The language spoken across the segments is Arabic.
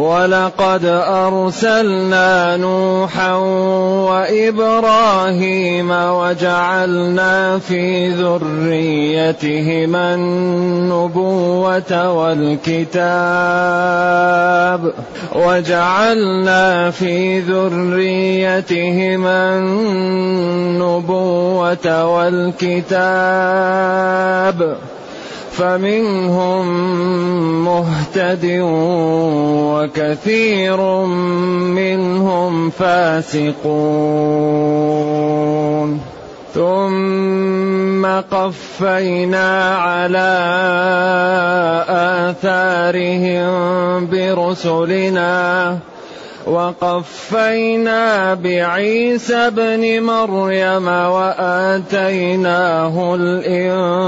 ولقد أرسلنا نوحا وإبراهيم وجعلنا في ذريتهما النبوة والكتاب وجعلنا في ذريتهما النبوة والكتاب فمنهم مهتد وكثير منهم فاسقون. ثم قفينا على آثارهم برسلنا. وقفينا بعيسى ابن مريم وآتيناه الإنجيل.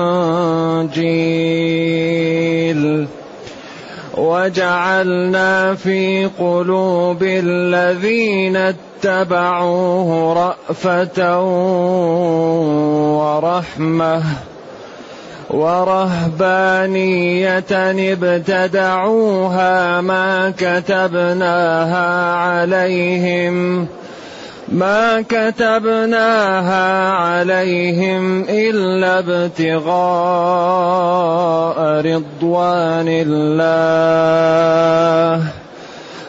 وجعلنا في قلوب الذين اتبعوه رأفة ورحمة. ورهبانية ابتدعوها ما كتبناها عليهم ما كتبناها عليهم إلا ابتغاء رضوان الله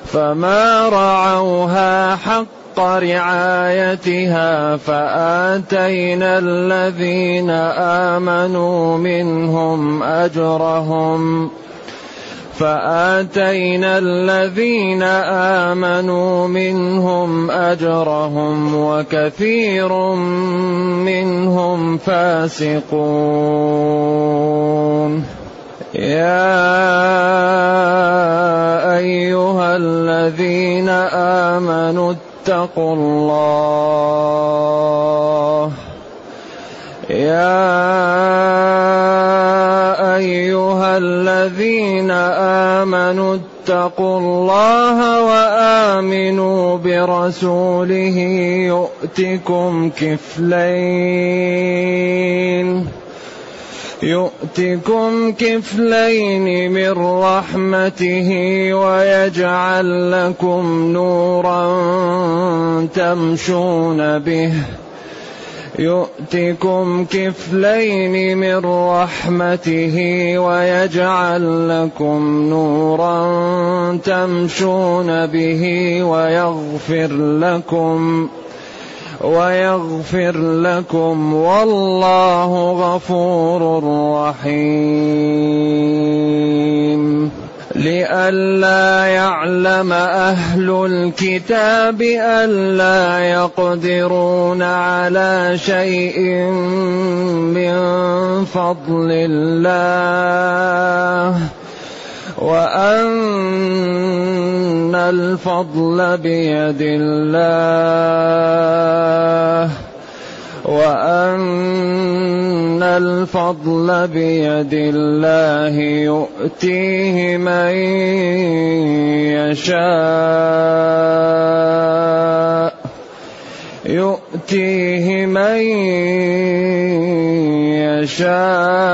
فما رعوها حق حق رعايتها فآتينا الذين آمنوا منهم أجرهم فآتينا الذين آمنوا منهم أجرهم وكثير منهم فاسقون. يا أيها الذين آمنوا اتقوا الله. يا أيها الذين آمنوا اتقوا الله وآمنوا برسوله يؤتكم كفلين. يؤتكم كفلين من رحمته ويجعل لكم نورا تمشون به. يؤتكم كفلين من رحمته ويجعل لكم نورا تمشون به ويغفر لكم. ويغفر لكم والله غفور رحيم. لئلا يعلم أهل الكتاب الا يقدرون على شيء من فضل الله. وأن الفضل بيد الله وأن الفضل بيد الله يؤتيه من يشاء يؤتيه من يشاء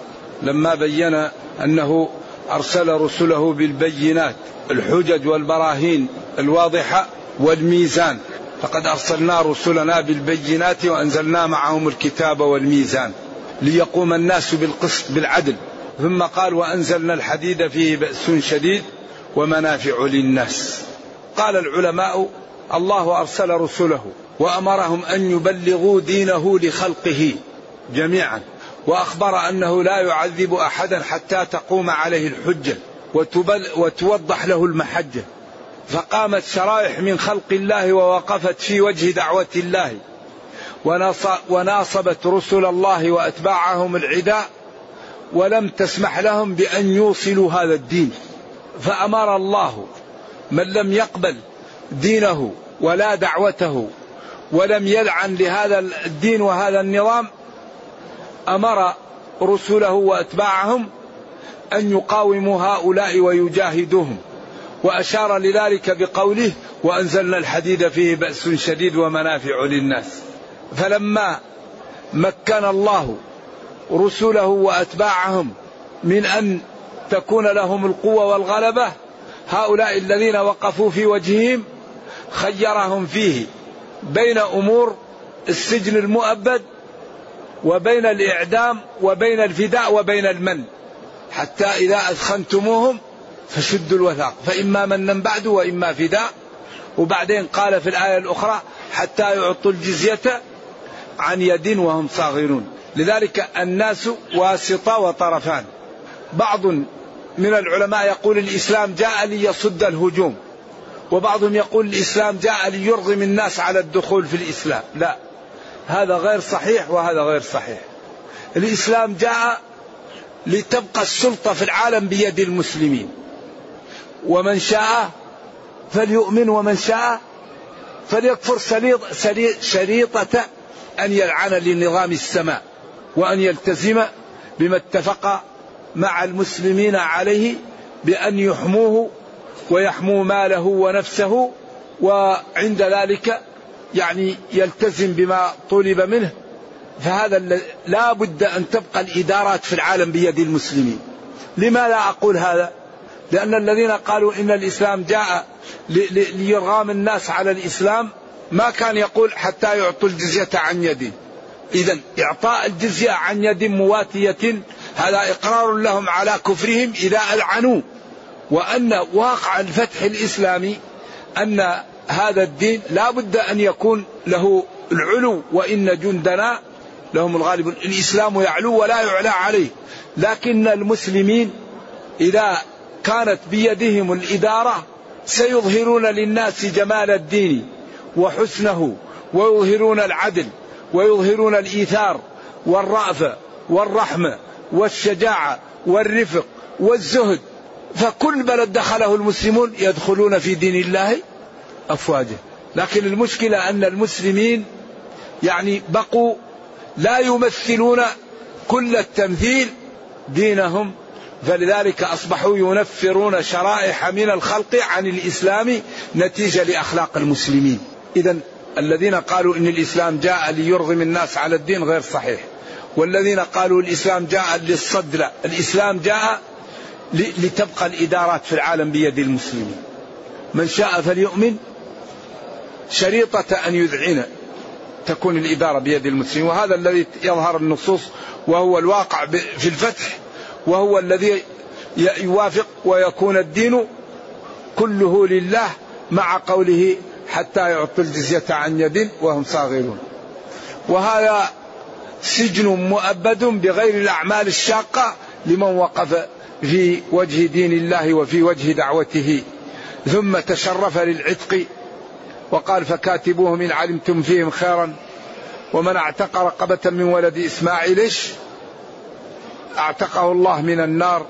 لما بين أنه أرسل رسله بالبينات الحجج والبراهين الواضحة والميزان. فقد أرسلنا رسلنا بالبينات وأنزلنا معهم الكتاب والميزان ليقوم الناس بالقسط بالعدل. ثم قال وأنزلنا الحديد فيه بأس شديد ومنافع للناس. قال العلماء الله أرسل رسله وأمرهم أن يبلغوا دينه لخلقه جميعا. وأخبر أنه لا يعذب أحدا حتى تقوم عليه الحجة وتوضح له المحجة. فقامت شرائح من خلق الله ووقفت في وجه دعوة الله. وناصبت رسل الله وأتباعهم العداء ولم تسمح لهم بأن يوصلوا هذا الدين. فأمر الله من لم يقبل دينه ولا دعوته ولم يلعن لهذا الدين وهذا النظام أمر رسله وأتباعهم أن يقاوموا هؤلاء ويجاهدوهم وأشار لذلك بقوله وأنزلنا الحديد فيه بأس شديد ومنافع للناس فلما مكن الله رسله وأتباعهم من أن تكون لهم القوة والغلبة هؤلاء الذين وقفوا في وجههم خيرهم فيه بين أمور السجن المؤبد وبين الإعدام وبين الفداء وبين المن. حتى إذا أثخنتموهم فشدوا الوثاق. فإما منا بعد وإما فداء. وبعدين قال في الآية الأخرى حتى يعطوا الجزية عن يد وهم صاغرون. لذلك الناس واسطة وطرفان. بعض من العلماء يقول الإسلام جاء ليصد الهجوم. وبعضهم يقول الإسلام جاء ليرغم الناس على الدخول في الإسلام. لا. هذا غير صحيح وهذا غير صحيح. الإسلام جاء لتبقى السلطة في العالم بيد المسلمين. ومن شاء فليؤمن ومن شاء فليكفر شريطة أن يلعن لنظام السماء وأن يلتزم بما اتفق مع المسلمين عليه بأن يحموه ويحمو ماله ونفسه وعند ذلك يعني يلتزم بما طلب منه فهذا لا بد أن تبقى الإدارات في العالم بيد المسلمين. لماذا أقول هذا؟ لأن الذين قالوا إن الإسلام جاء ليرغام الناس على الإسلام ما كان يقول حتى يعطوا الجزية عن يد. إذا إعطاء الجزية عن يد مواتية هذا إقرار لهم على كفرهم إذا ألعنوا. وأن واقع الفتح الإسلامي أن هذا الدين لا بد أن يكون له العلو وإن جندنا لهم الغالب. الإسلام يعلو ولا يعلى عليه. لكن المسلمين إذا كانت بيدهم الإدارة سيظهرون للناس جمال الدين وحسنه ويظهرون العدل ويظهرون الإيثار والرأفة والرحمة والشجاعة والرفق والزهد. فكل بلد دخله المسلمون يدخلون في دين الله افواجا لكن المشكلة أن المسلمين يعني بقوا لا يمثلون كل التمثيل دينهم فلذلك أصبحوا ينفرون شرائح من الخلق عن الإسلام نتيجة لأخلاق المسلمين. اذا الذين قالوا إن الإسلام جاء ليرغم الناس على الدين غير صحيح. والذين قالوا الإسلام جاء للصد لا، الإسلام جاء لتبقى الإدارات في العالم بيد المسلمين من شاء فليؤمن شريطة أن يذعن تكون الإدارة بيد المسلمين. وهذا الذي يظهر النصوص وهو الواقع في الفتح وهو الذي يوافق ويكون الدين كله لله مع قوله حتى يعطوا الجزية عن يد وهم صاغرون. وهذا سجن مؤبد بغير الأعمال الشاقة لمن وقف في وجه دين الله وفي وجه دعوته ثم تشرف للعتق وقال فكاتبوهم إن علمتم فيهم خيرا ومن اعتق رقبة من ولد إسماعيل إيش؟ أعتقه الله من النار.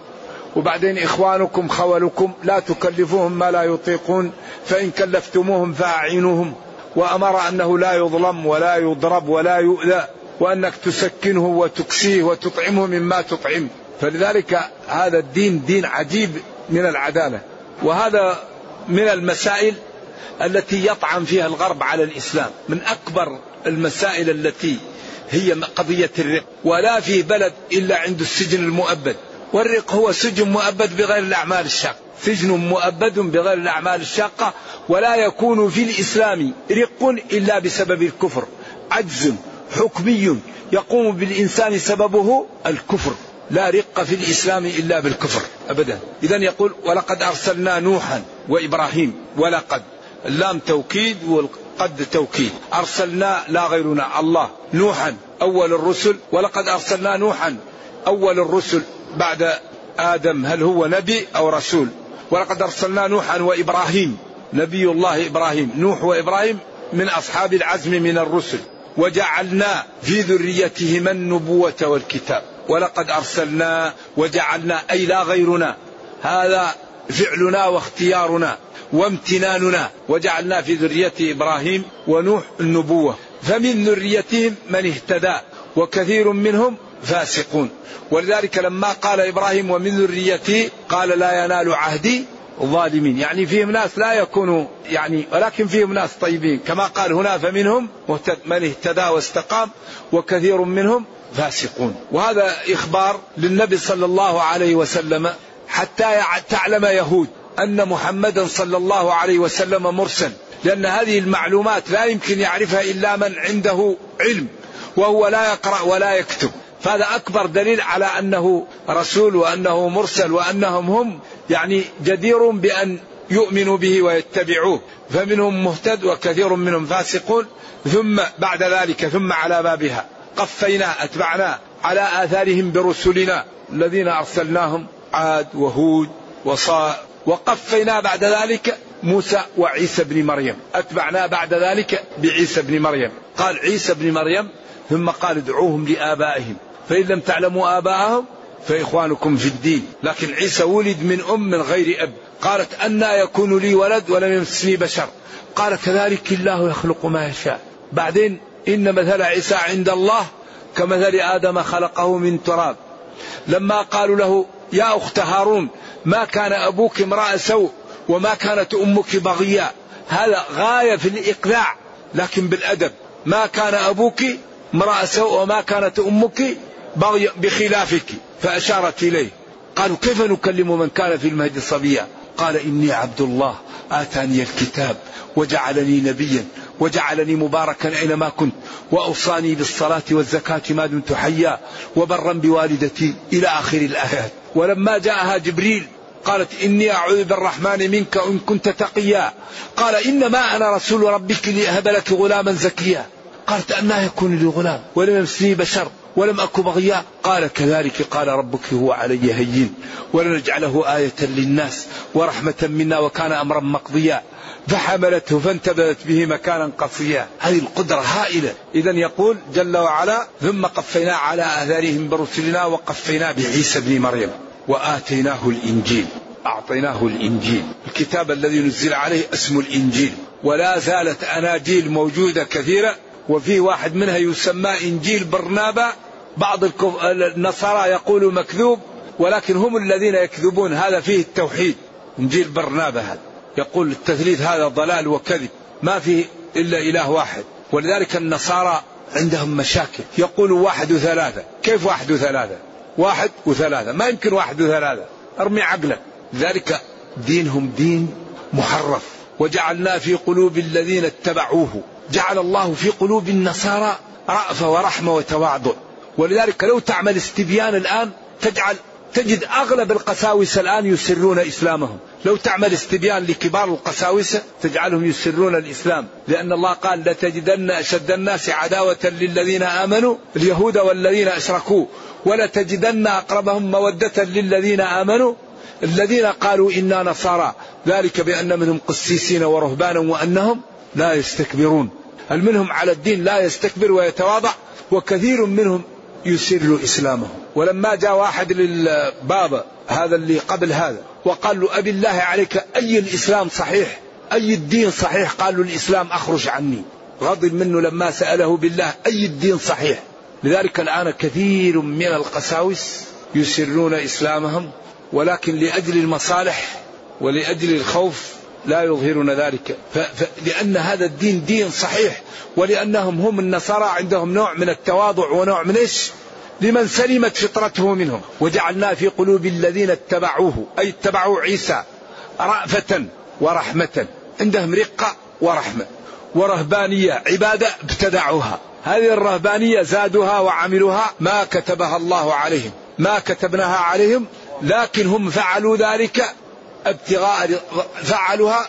وبعدين إخوانكم خولكم لا تكلفوهم ما لا يطيقون فإن كلفتموهم فأعينوهم. وأمر أنه لا يظلم ولا يضرب ولا يؤذى وأنك تسكنه وتكسيه وتطعمه مما تطعم. فلذلك هذا الدين دين عجيب من العدالة. وهذا من المسائل التي يطعن فيها الغرب على الإسلام من أكبر المسائل التي هي قضية الرق. ولا في بلد إلا عنده السجن المؤبد. والرق هو سجن مؤبد بغير الأعمال الشاقة. سجن مؤبد بغير الأعمال الشاقة ولا يكون في الإسلام رق إلا بسبب الكفر. عجز حكمي يقوم بالإنسان سببه الكفر. لا رق في الإسلام إلا بالكفر. أبدا. إذا يقول ولقد أرسلنا نوحا وإبراهيم ولقد اللام توكيد والقد توكيد. أرسلنا لا غيرنا الله نوحا أول الرسل ولقد أرسلنا نوحا أول الرسل بعد آدم هل هو نبي أو رسول؟ ولقد أرسلنا نوحا وإبراهيم نبي الله إبراهيم نوح وإبراهيم من أصحاب العزم من الرسل. وجعلنا في ذريتهما النبوة والكتاب. ولقد أرسلنا وجعلنا أي لا غيرنا. هذا فعلنا واختيارنا. وامتناننا وجعلنا في ذرية إبراهيم ونوح النبوة. فمن ذريتهم من اهتدى وكثير منهم فاسقون. ولذلك لما قال إبراهيم ومن ذريتي قال لا ينال عهدي الظالمين يعني فيهم ناس لا يكونوا يعني ولكن فيهم ناس طيبين. كما قال هنا فمنهم من اهتدى واستقام وكثير منهم فاسقون. وهذا إخبار للنبي صلى الله عليه وسلم حتى تعلم يهود. أن محمدا صلى الله عليه وسلم مرسل لأن هذه المعلومات لا يمكن يعرفها إلا من عنده علم وهو لا يقرأ ولا يكتب. فهذا أكبر دليل على أنه رسول وأنه مرسل وأنهم هم يعني جدير بأن يؤمنوا به ويتبعوه. فمنهم مهتد وكثير منهم فاسقون. ثم بعد ذلك ثم على بابها. قفينا أتبعنا على آثارهم برسلنا الذين أرسلناهم عاد وهود وصا وقفينا بعد ذلك موسى وعيسى بن مريم. أتبعنا بعد ذلك بعيسى بن مريم. قال عيسى بن مريم ثم قال ادعوهم لآبائهم. فإن لم تعلموا آباءهم فإخوانكم في الدين. لكن عيسى ولد من أم من غير أب. قالت أنا يكون لي ولد ولم يمسني بشر. قال كذلك الله يخلق ما يشاء. بعدين إن مثل عيسى عند الله كمثل آدم خلقه من تراب. لما قالوا له يا أخت هارون ما كان أبوك امرأة سوء وما كانت أمك بغيا هذا غاية في الإقلاع لكن بالأدب. ما كان أبوك امرأة سوء وما كانت أمك بغي بخلافك فأشارت إليه. قالوا كيف نكلم من كان في المهد صبيا قال إني عبد الله. آتاني الكتاب وجعلني نبيا وجعلني مباركا أينما كنت وأوصاني بالصلاة والزكاة ما دمت حيا وبرا بوالدتي إلى آخر الآيات. ولما جاءها جبريل قالت إني أعوذ بالرحمن منك إن كنت تقيا. قال إنما أنا رسول ربك لأهب لك غلاما زكيا. قالت أنا يكون لي غلام ولم يمسني بشر. ولم أك بغيا قال كذلك قال ربك هو علي هين. ولنجعله آية للناس ورحمة منا وكان أمرا مقضيا. فحملته فانتبذت به مكانا قصيا. هذه القدرة هائلة. إذا يقول جل وعلا ثم قفينا على آثارهم برسلنا وقفينا بعيسى بن مريم وآتيناه الإنجيل. أعطيناه الإنجيل. الكتاب الذي نزل عليه اسم الإنجيل. ولا زالت أناجيل موجودة كثيرة. وفي واحد منها يسمى إنجيل برنابا بعض النصارى يقولوا مكذوب ولكن هم الذين يكذبون هذا فيه التوحيد إنجيل برنابا هذا. يقول التثليث هذا ضلال وكذب ما فيه إلا إله واحد. ولذلك النصارى عندهم مشاكل. يقولوا واحد وثلاثة. كيف واحد وثلاثة؟ واحد وثلاثة. ما يمكن واحد وثلاثة. أرمي عقلك. ذلك دينهم دين محرف. وجعلنا في قلوب الذين اتبعوه جعل الله في قلوب النصارى رأفة ورحمة وتواضع. ولذلك لو تعمل استبيان الآن تجعل تجد أغلب القساوسة الآن يسرون إسلامهم. لو تعمل استبيان لكبار القساوسة تجعلهم يسرون الإسلام. لأن الله قال لتجدن أشد الناس عداوة للذين آمنوا اليهود والذين أشركوا. ولتجدن أقربهم مودة للذين آمنوا. الذين قالوا إنا نصارى. ذلك بأن منهم قسيسين ورهبانا وأنهم لا يستكبرون. منهم على الدين لا يستكبر ويتواضع؟ وكثير منهم يسر إسلامه ولما جاء واحد للبابا هذا اللي قبل هذا وقال له أبي الله عليك أي الإسلام صحيح؟ أي الدين صحيح؟ قال له الإسلام أخرج عني. غضب منه لما سأله بالله أي الدين صحيح؟ لذلك الآن كثير من القساوس يسرون إسلامهم ولكن لأجل المصالح ولأجل الخوف لا يظهرون ذلك. ف... ف... لأن هذا الدين دين صحيح ولأنهم هم النصارى عندهم نوع من التواضع ونوع من إيش؟ لمن سلمت فطرته منهم. وجعلنا في قلوب الذين اتبعوه أي اتبعوا عيسى رأفة ورحمة عندهم رقة ورحمة ورهبانية عبادة ابتدعوها. هذه الرهبانية زادوها وعملوها ما كتبها الله عليهم. ما كتبناها عليهم لكن هم فعلوا ذلك ابتغاء فعلوها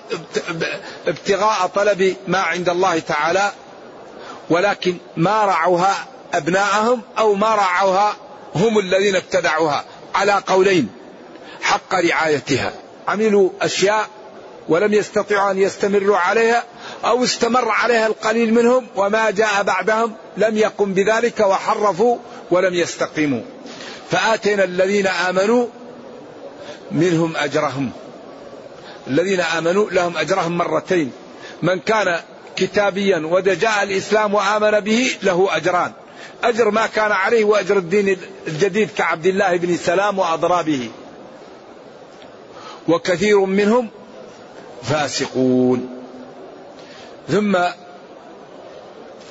ابتغاء طلب ما عند الله تعالى ولكن ما رعوها أبناءهم أو ما رعوها هم الذين ابتدعوها على قولين حق رعايتها. عملوا أشياء ولم يستطيعوا أن يستمروا عليها أو استمر عليها القليل منهم وما جاء بعدهم لم يقم بذلك وحرفوا ولم يستقيموا. فآتينا الذين آمنوا منهم أجرهم. الذين آمنوا لهم أجرهم مرتين. من كان كتابيا وجاء الإسلام وآمن به له أجران. أجر ما كان عليه وأجر الدين الجديد كعبد الله بن سلام وأضرابه. وكثير منهم فاسقون. ثم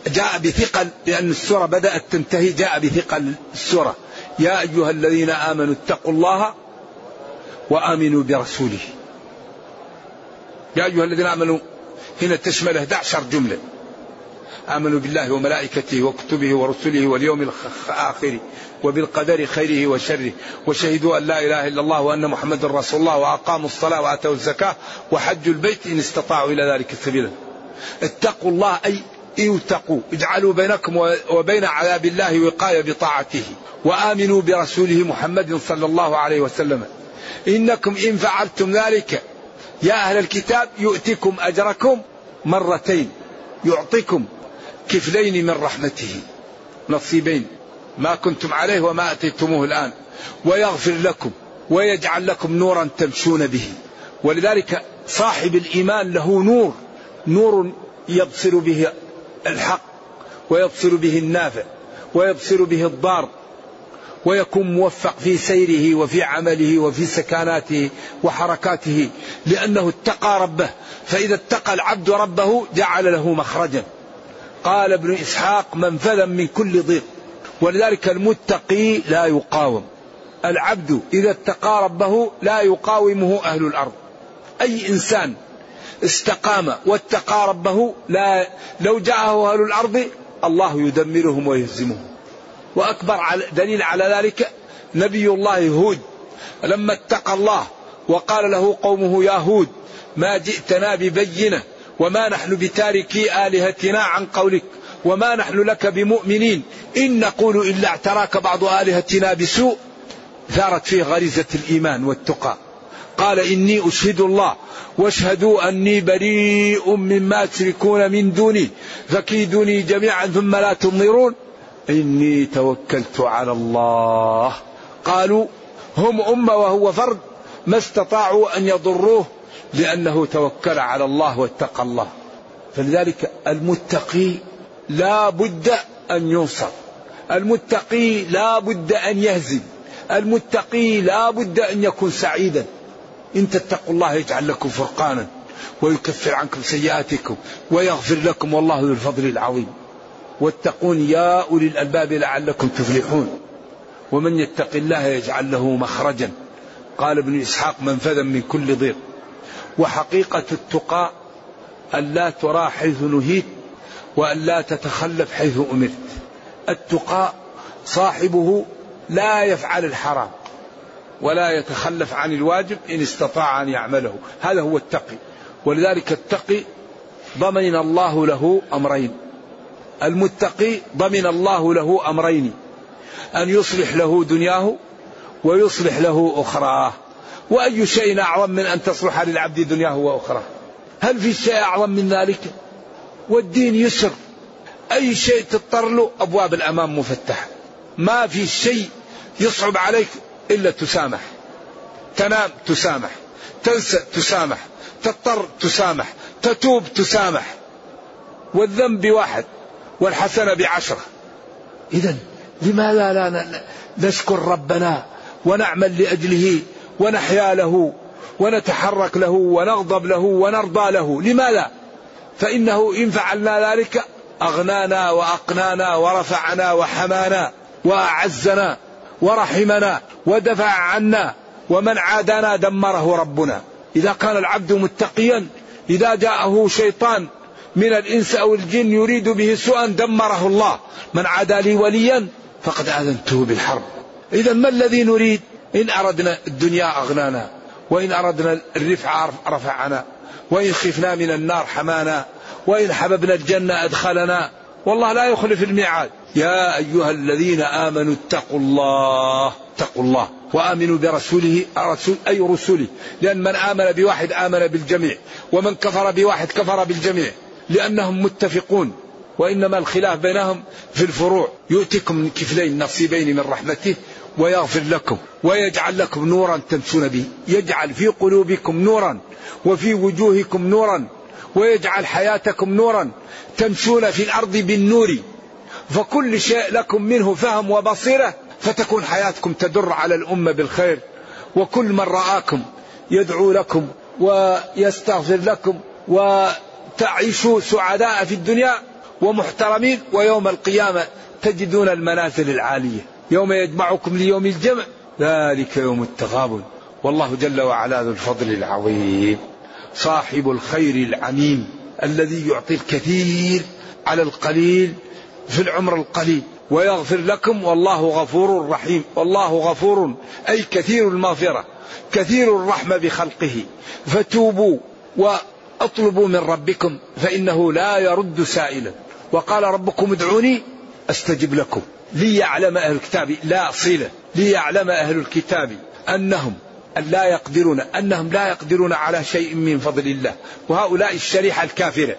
جاء بثقل لأن السورة بدأت تنتهي جاء بثقل السورة. يا أيها الذين آمنوا اتقوا الله وآمنوا برسوله. يا أيها الذين آمنوا هنا تشمل 11 جملة. آمنوا بالله وملائكته وكتبه ورسله واليوم الآخر وبالقدر خيره وشره. وشهدوا أن لا إله إلا الله وأن محمد رسول الله وأقاموا الصلاة وآتوا الزكاة وحجوا البيت إن استطاعوا إلى ذلك سبيلا. اتقوا الله أي اتقوا. اجعلوا بينكم وبين عذاب الله وقاية بطاعته. وآمنوا برسوله محمد صلى الله عليه وسلم. إنكم إن فعلتم ذلك يا أهل الكتاب يؤتكم أجركم مرتين. يعطيكم كفلين من رحمته. نصيبين. ما كنتم عليه وما أتيتموه الآن. ويغفر لكم ويجعل لكم نورا تمشون به. ولذلك صاحب الإيمان له نور. نور يبصر به الحق ويبصر به النافع ويبصر به الضار. ويكون موفق في سيره وفي عمله وفي سكناته وحركاته لأنه اتقى ربه. فإذا اتقى العبد ربه جعل له مخرجا. قال ابن إسحاق منفذا من كل ضيق. ولذلك المتقي لا يقاوم. العبد إذا اتقى ربه لا يقاومه أهل الأرض. أي إنسان استقام واتقى ربه لا لو جاءه أهل الأرض الله يدمرهم ويهزمهم. وأكبر دليل على ذلك نبي الله هود. لما اتقى الله وقال له قومه يا هود ما جئتنا ببينة وما نحن بتاركي آلهتنا عن قولك وما نحن لك بمؤمنين إن نقول إلا اعتراك بعض آلهتنا بسوء ثارت فيه غريزة الإيمان والتقى. قال إني أشهد الله واشهدوا أني بريء مما تشركون من دوني فكيدوني جميعا ثم لا تنظرون. إني توكلت على الله. قالوا هم أمة وهو فرد ما استطاعوا أن يضروه لأنه توكل على الله واتقى الله. فلذلك المتقي لا بد أن ينصر. المتقي لا بد أن يهزم. المتقي لا بد أن يكون سعيدا. إن تتقوا الله يجعل لكم فرقانا ويكفر عنكم سيئاتكم ويغفر لكم والله ذو الفضل العظيم. واتقون يا أولي الألباب لعلكم تفلحون. ومن يتق الله يجعل له مخرجا. قال ابن إسحاق منفذا من كل ضيق. وحقيقة التقى أن لا ترى حيث نهيت وأن لا تتخلف حيث أمرت. التقى صاحبه لا يفعل الحرام ولا يتخلف عن الواجب إن استطاع أن يعمله. هذا هو التقي. ولذلك التقي ضمن الله له أمرين. المتقي ضمن الله له أمرين أن يصلح له دنياه ويصلح له أخراه وأي شيء أعظم من أن تصلح للعبد دنياه وأخراه. هل في شيء أعظم من ذلك؟ والدين يسر. أي شيء تضطر له؟ أبواب الأمام مفتحة. ما في شيء يصعب عليك إلا تسامح. تنام تسامح. تنسى تسامح. تضطر تسامح. تتوب تسامح. والذنب واحد. والحسنة بعشرة. إذا لماذا لا نشكر ربنا ونعمل لأجله ونحيا له ونتحرك له ونغضب له ونرضى له؟ لماذا؟ فإنه إن فعلنا ذلك أغنانا وأقنانا ورفعنا وحمانا وأعزنا ورحمنا ودفع عنا ومن عادانا دمره ربنا. إذا كان العبد متقيا إذا جاءه شيطان من الإنس أو الجن يريد به سوءا دمره الله. من عادى لي وليا فقد آذنته بالحرب. إذا ما الذي نريد؟ إن أردنا الدنيا أغنانا وإن أردنا الرفع رفعنا وإن خفنا من النار حمانا وإن حببنا الجنة أدخلنا. والله لا يخلف الميعاد. يا أيها الذين آمنوا اتقوا الله اتقوا الله وآمنوا برسوله رسول أي رسله لأن من آمن بواحد آمن بالجميع ومن كفر بواحد كفر بالجميع. لأنهم متفقون وإنما الخلاف بينهم في الفروع. يؤتكم من كفلين نصيبين من رحمته ويغفر لكم ويجعل لكم نورا تمشون به. يجعل في قلوبكم نورا وفي وجوهكم نورا ويجعل حياتكم نورا تمشون في الأرض بالنور. فكل شيء لكم منه فهم وبصيرة فتكون حياتكم تدر على الأمة بالخير. وكل من رآكم يدعو لكم ويستغفر لكم وتعيشوا سعداء في الدنيا ومحترمين ويوم القيامة تجدون المنازل العالية. يوم يجمعكم ليوم الجمع ذلك يوم التغابن. والله جل وعلا ذو الفضل العظيم صاحب الخير العميم الذي يعطي الكثير على القليل في العمر القليل. ويغفر لكم والله غفور رحيم. والله غفور أي كثير المغفرة كثير الرحمة بخلقه. فتوبوا واطلبوا من ربكم فإنه لا يرد سائلا. وقال ربكم ادعوني أستجب لكم. ليعلم أهل الكتاب لا صله ليعلم أهل الكتاب أنهم لا يقدرون أنهم لا يقدرون على شيء من فضل الله. وهؤلاء الشريحة الكافرة.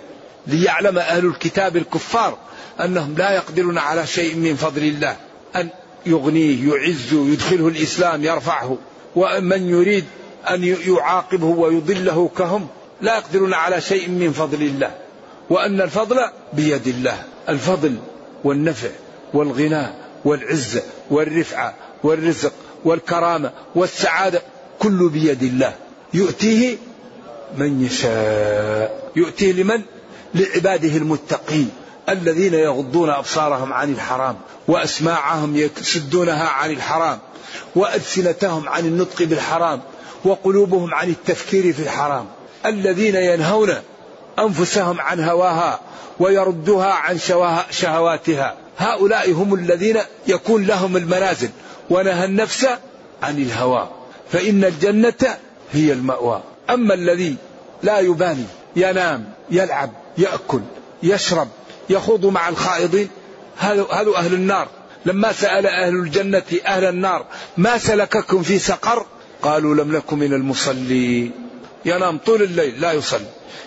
ليعلم أهل الكتاب الكفار أنهم لا يقدرون على شيء من فضل الله. أن يغنيه يعز يدخله الإسلام يرفعه. ومن يريد أن يعاقبه ويضله كهم لا يقدرون على شيء من فضل الله وأن الفضل بيد الله الفضل والنفع والغنى والعزة والرفعة والرزق والكرامة والسعادة كل بيد الله. يؤتيه من يشاء يؤتيه لمن؟ لعباده المتقين الذين يغضون أبصارهم عن الحرام وأسماعهم يسدونها عن الحرام وألسنتهم عن النطق بالحرام وقلوبهم عن التفكير في الحرام. الذين ينهون أنفسهم عن هواها ويردها عن شهواتها. هؤلاء هم الذين يكون لهم المنازل. ونهى النفس عن الهوى. فإن الجنة هي المأوى. أما الذي لا يبالي ينام يلعب يأكل يشرب يخوض مع الخائضين هذا أهل النار. لما سأل أهل الجنة أهل النار ما سلككم في سقر؟ قالوا لم نكن من المصلين. ينام طول الليل لا يصلي.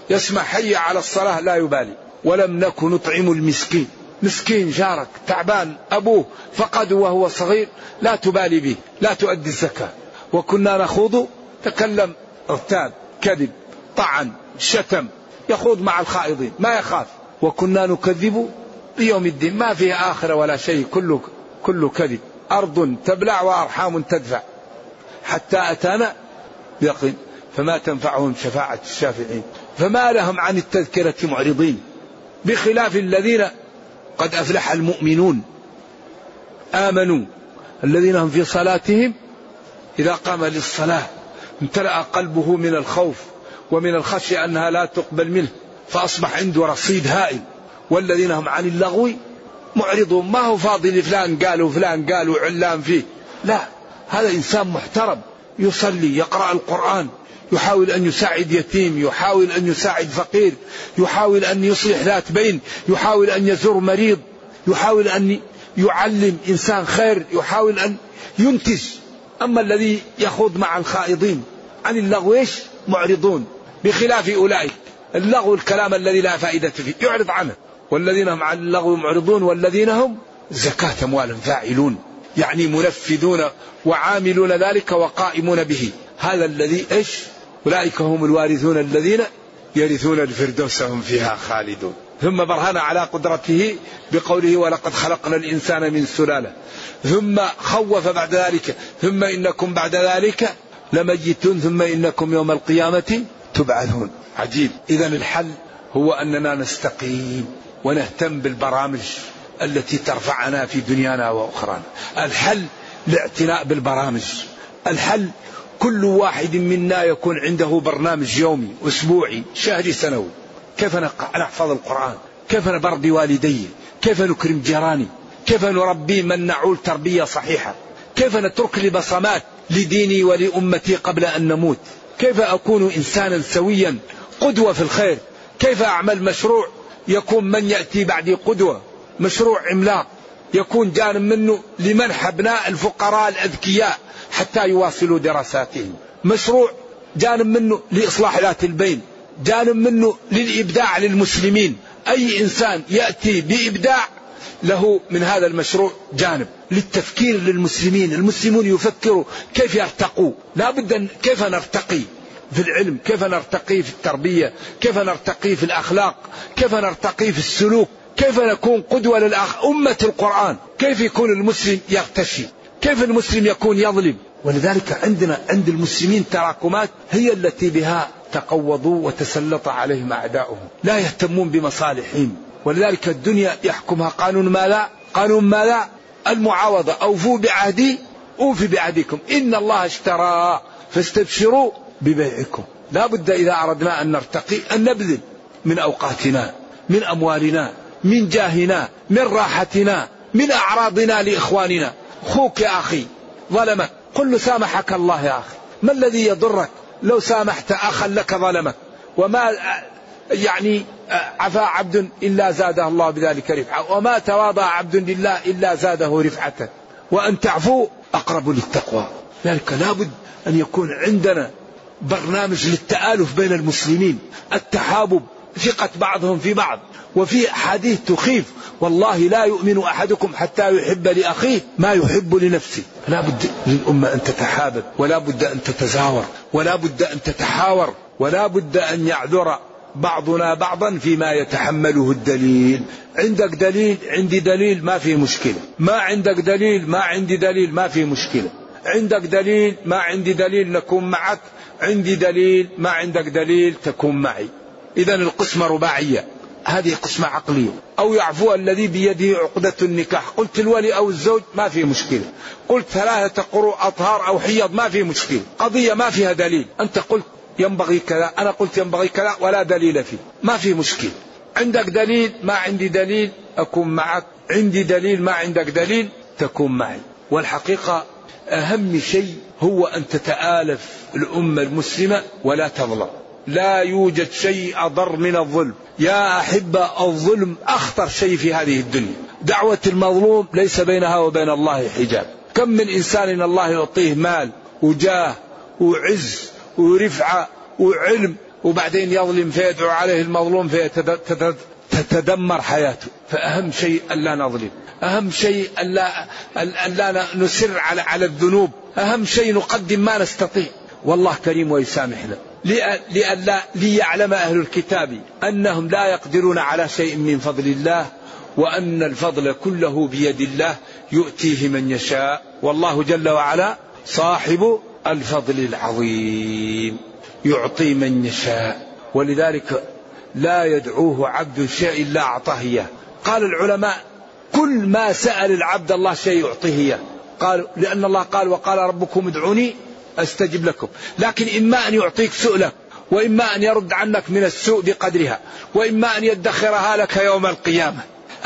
يسمع حي على الصلاة لا يبالي. ولم نكن نطعم المسكين. مسكين جارك تعبان أبوه فقده وهو صغير لا تبالي به لا تؤدي الزكاة. وكنا نخوض تكلم اغتاب كذب طعن شتم يخوض مع الخائضين ما يخاف. وكنا نكذب بيوم الدين ما فيه آخرة ولا شيء كله كله كذب. أرض تبلع وأرحام تدفع. حتى أتانا يقين فما تنفعهم شفاعة الشافعين. فما لهم عن التذكرة معرضين. بخلاف الذين قد أفلح المؤمنون. آمنوا. الذين هم في صلاتهم إذا قام للصلاة امتلأ قلبه من الخوف ومن الخشية أنها لا تقبل منه فأصبح عنده رصيد هائل. والذين هم عن اللغو معرضون. ما هو فاضي لفلان قالوا فلان قالوا علان فيه. لا هذا إنسان محترم يصلي يقرأ القرآن يحاول أن يساعد يتيم يحاول أن يساعد فقير يحاول أن يصلح ذات بين يحاول أن يزور مريض يحاول أن يعلم إنسان خير يحاول أن ينتج. أما الذي يخوض مع الخائضين عن اللغو إيش؟ معرضون بخلاف أولئك. اللغو الكلام الذي لا فائدة فيه يعرض عنه. والذين هم عن اللغو معرضون والذين هم زكاة أموال فاعلون يعني منفذون وعاملون ذلك وقائمون به. هذا الذي إيش؟ أولئك هم الوارثون الذين يرثون الفردوس هم فيها خالدون. ثم برهن على قدرته بقوله ولقد خلقنا الإنسان من سلالة. ثم خوف بعد ذلك ثم إنكم بعد ذلك لميتون ثم إنكم يوم القيامة تبعثون. عجيب. إذا الحل هو أننا نستقيم ونهتم بالبرامج التي ترفعنا في دنيانا وأخرانا. الحل الاعتناء بالبرامج. الحل كل واحد منا يكون عنده برنامج يومي أسبوعي شهري سنوي. كيف نحفظ القرآن؟ كيف نبر بوالدي كيف نكرم جيراني؟ كيف نربي من نعول تربية صحيحة؟ كيف نترك لي بصمات لديني ولأمتي قبل أن نموت؟ كيف أكون إنسانا سويا قدوة في الخير؟ كيف أعمل مشروع يكون من يأتي بعدي قدوة؟ مشروع عملاق يكون جانب منه لمنح أبناء الفقراء الأذكياء حتى يواصلوا دراساتهم. مشروع جانب منه لإصلاح ذات البين جانب منه للإبداع للمسلمين. أي إنسان يأتي بإبداع له من هذا المشروع جانب للتفكير للمسلمين. المسلمون يفكروا كيف يرتقوا؟ لا بد كيف نرتقي في العلم؟ كيف نرتقي في التربية؟ كيف نرتقي في الأخلاق؟ كيف نرتقي في السلوك؟ كيف نكون قدوة للأخ أمة القرآن؟ كيف يكون المسلم يغتشي؟ كيف المسلم يكون يظلم؟ ولذلك عندنا عند المسلمين تراكمات هي التي بها تقوضوا وتسلط عليهم أعداؤهم. لا يهتمون بمصالحهم. ولذلك الدنيا يحكمها. قانون ما لا؟ قانون ما لا؟ المعاوضة. أوفوا بعهدي أوفي بعهدكم. إن الله اشترى فاستبشروا ببيعكم. لا بد إذا أردنا أن نرتقي أن نبذل من أوقاتنا من أموالنا. من جاهنا من راحتنا من أعراضنا لإخواننا. أخوك يا أخي ظلمك. قل له سامحك الله يا أخي. ما الذي يضرك؟ لو سامحت أخا لك ظلمك. وما يعني عفا عبد إلا زاده الله بذلك رفعة. وما تواضع عبد لله إلا زاده رفعة. وأن تعفو أقرب للتقوى. ذلك لابد أن يكون عندنا برنامج للتآلف بين المسلمين. التحابب ثقة بعضهم في بعض وفي أحاديث تخيف والله لا يؤمن أحدكم حتى يحب لأخيه ما يحب لنفسه. لا بد للأمة أن تتحابب ولا بد أن تتزاور ولا بد أن تتحاور ولا بد أن يعذر بعضنا بعضا فيما يتحمله الدليل. عندك دليل عندي دليل ما في مشكلة. ما عندك دليل ما عندي دليل ما في مشكلة. عندك دليل ما عندي دليل نكون معك. عندي دليل ما عندك دليل تكون معي. إذا القسمة رباعية هذه قسمة عقلية أو يعفو الذي بيده عقدة النكاح. قلت الولي أو الزوج ما في مشكلة. قلت ثلاثة قروء أطهار أو حيض ما في مشكلة. قضية ما فيها دليل. أنت قلت ينبغي كذا أنا قلت ينبغي كذا ولا دليل فيه. ما في مشكلة. عندك دليل ما عندي دليل أكون معك. عندي دليل ما عندك دليل تكون معي. والحقيقة أهم شيء هو أن تتآلف الأمة المسلمة ولا تظلم. لا يوجد شيء أضر من الظلم. يا أحبة الظلم أخطر شيء في هذه الدنيا. دعوة المظلوم ليس بينها وبين الله حجاب. كم من إنسان الله يعطيه مال وجاه وعز ورفعة وعلم وبعدين يظلم فيدعو عليه المظلوم فتتدمر حياته. فأهم شيء ألا نظلم. أهم شيء ألا, ألا نسر على, على الذنوب. أهم شيء نقدم ما نستطيع. والله كريم ويسامحنا. لئلا ليعلم أهل الكتاب أنهم لا يقدرون على شيء من فضل الله وأن الفضل كله بيد الله يؤتيه من يشاء. والله جل وعلا صاحب الفضل العظيم يعطي من يشاء. ولذلك لا يدعوه عبد شيء إلا أعطاه. إياه قال العلماء كل ما سأل العبد الله شيء يعطيه. إياه قال لأن الله قال وقال ربكم ادعوني أستجب لكم. لكن إما أن يعطيك سؤلك وإما أن يرد عنك من السوء بقدرها وإما أن يدخرها لك يوم القيامة.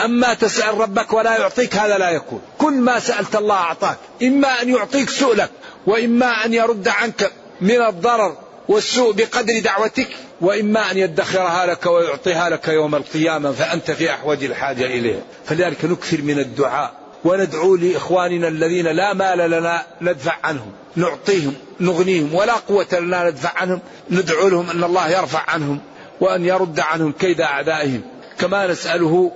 أما تسأل ربك ولا يعطيك هذا لا يكون. كل ما سألت الله أعطاك. إما أن يعطيك سؤلك وإما أن يرد عنك من الضرر والسوء بقدر دعوتك وإما أن يدخرها لك ويعطيها لك يوم القيامة فأنت في أحوج الحاجة إليها. فلذلك نكثر من الدعاء. وندعو لإخواننا الذين لا مال لنا ندفع عنهم نعطيهم نغنيهم ولا قوة لنا ندفع عنهم ندعو لهم أن الله يرفع عنهم وأن يرد عنهم كيد أعدائهم. كما نسأله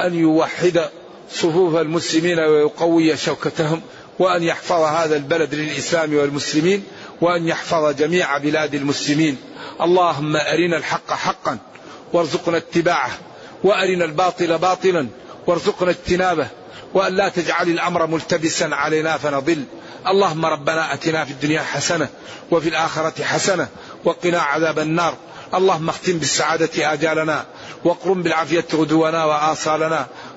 أن يوحد صفوف المسلمين ويقوي شوكتهم وأن يحفظ هذا البلد للإسلام والمسلمين وأن يحفظ جميع بلاد المسلمين. اللهم أرنا الحق حقا وارزقنا اتباعه وأرنا الباطل باطلا وارزقنا اجتنابه. وأن لا تجعل الأمر ملتبسا علينا فنضل. اللهم ربنا أتنا في الدنيا حسنة وفي الآخرة حسنة وقنا عذاب النار. اللهم اختم بالسعادة آجالنا واقرم بالعافية غدونا وآصالنا.